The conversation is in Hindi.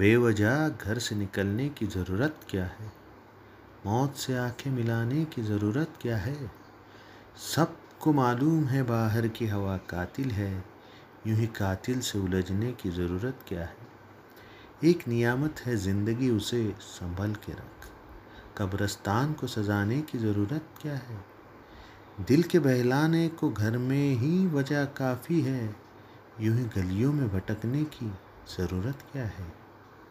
बेवजह घर से निकलने की ज़रूरत क्या है? मौत से आँखें मिलाने की ज़रूरत क्या है? सबको मालूम है बाहर की हवा कातिल है, यूँ ही कातिल से उलझने की ज़रूरत क्या है? एक नियामत है ज़िंदगी उसे संभल के रख। कब्रस्तान को सजाने की ज़रूरत क्या है? दिल के बहलाने को घर में ही वजह काफ़ी है, यूँ ही गलियों में भटकने की ज़रूरत क्या है?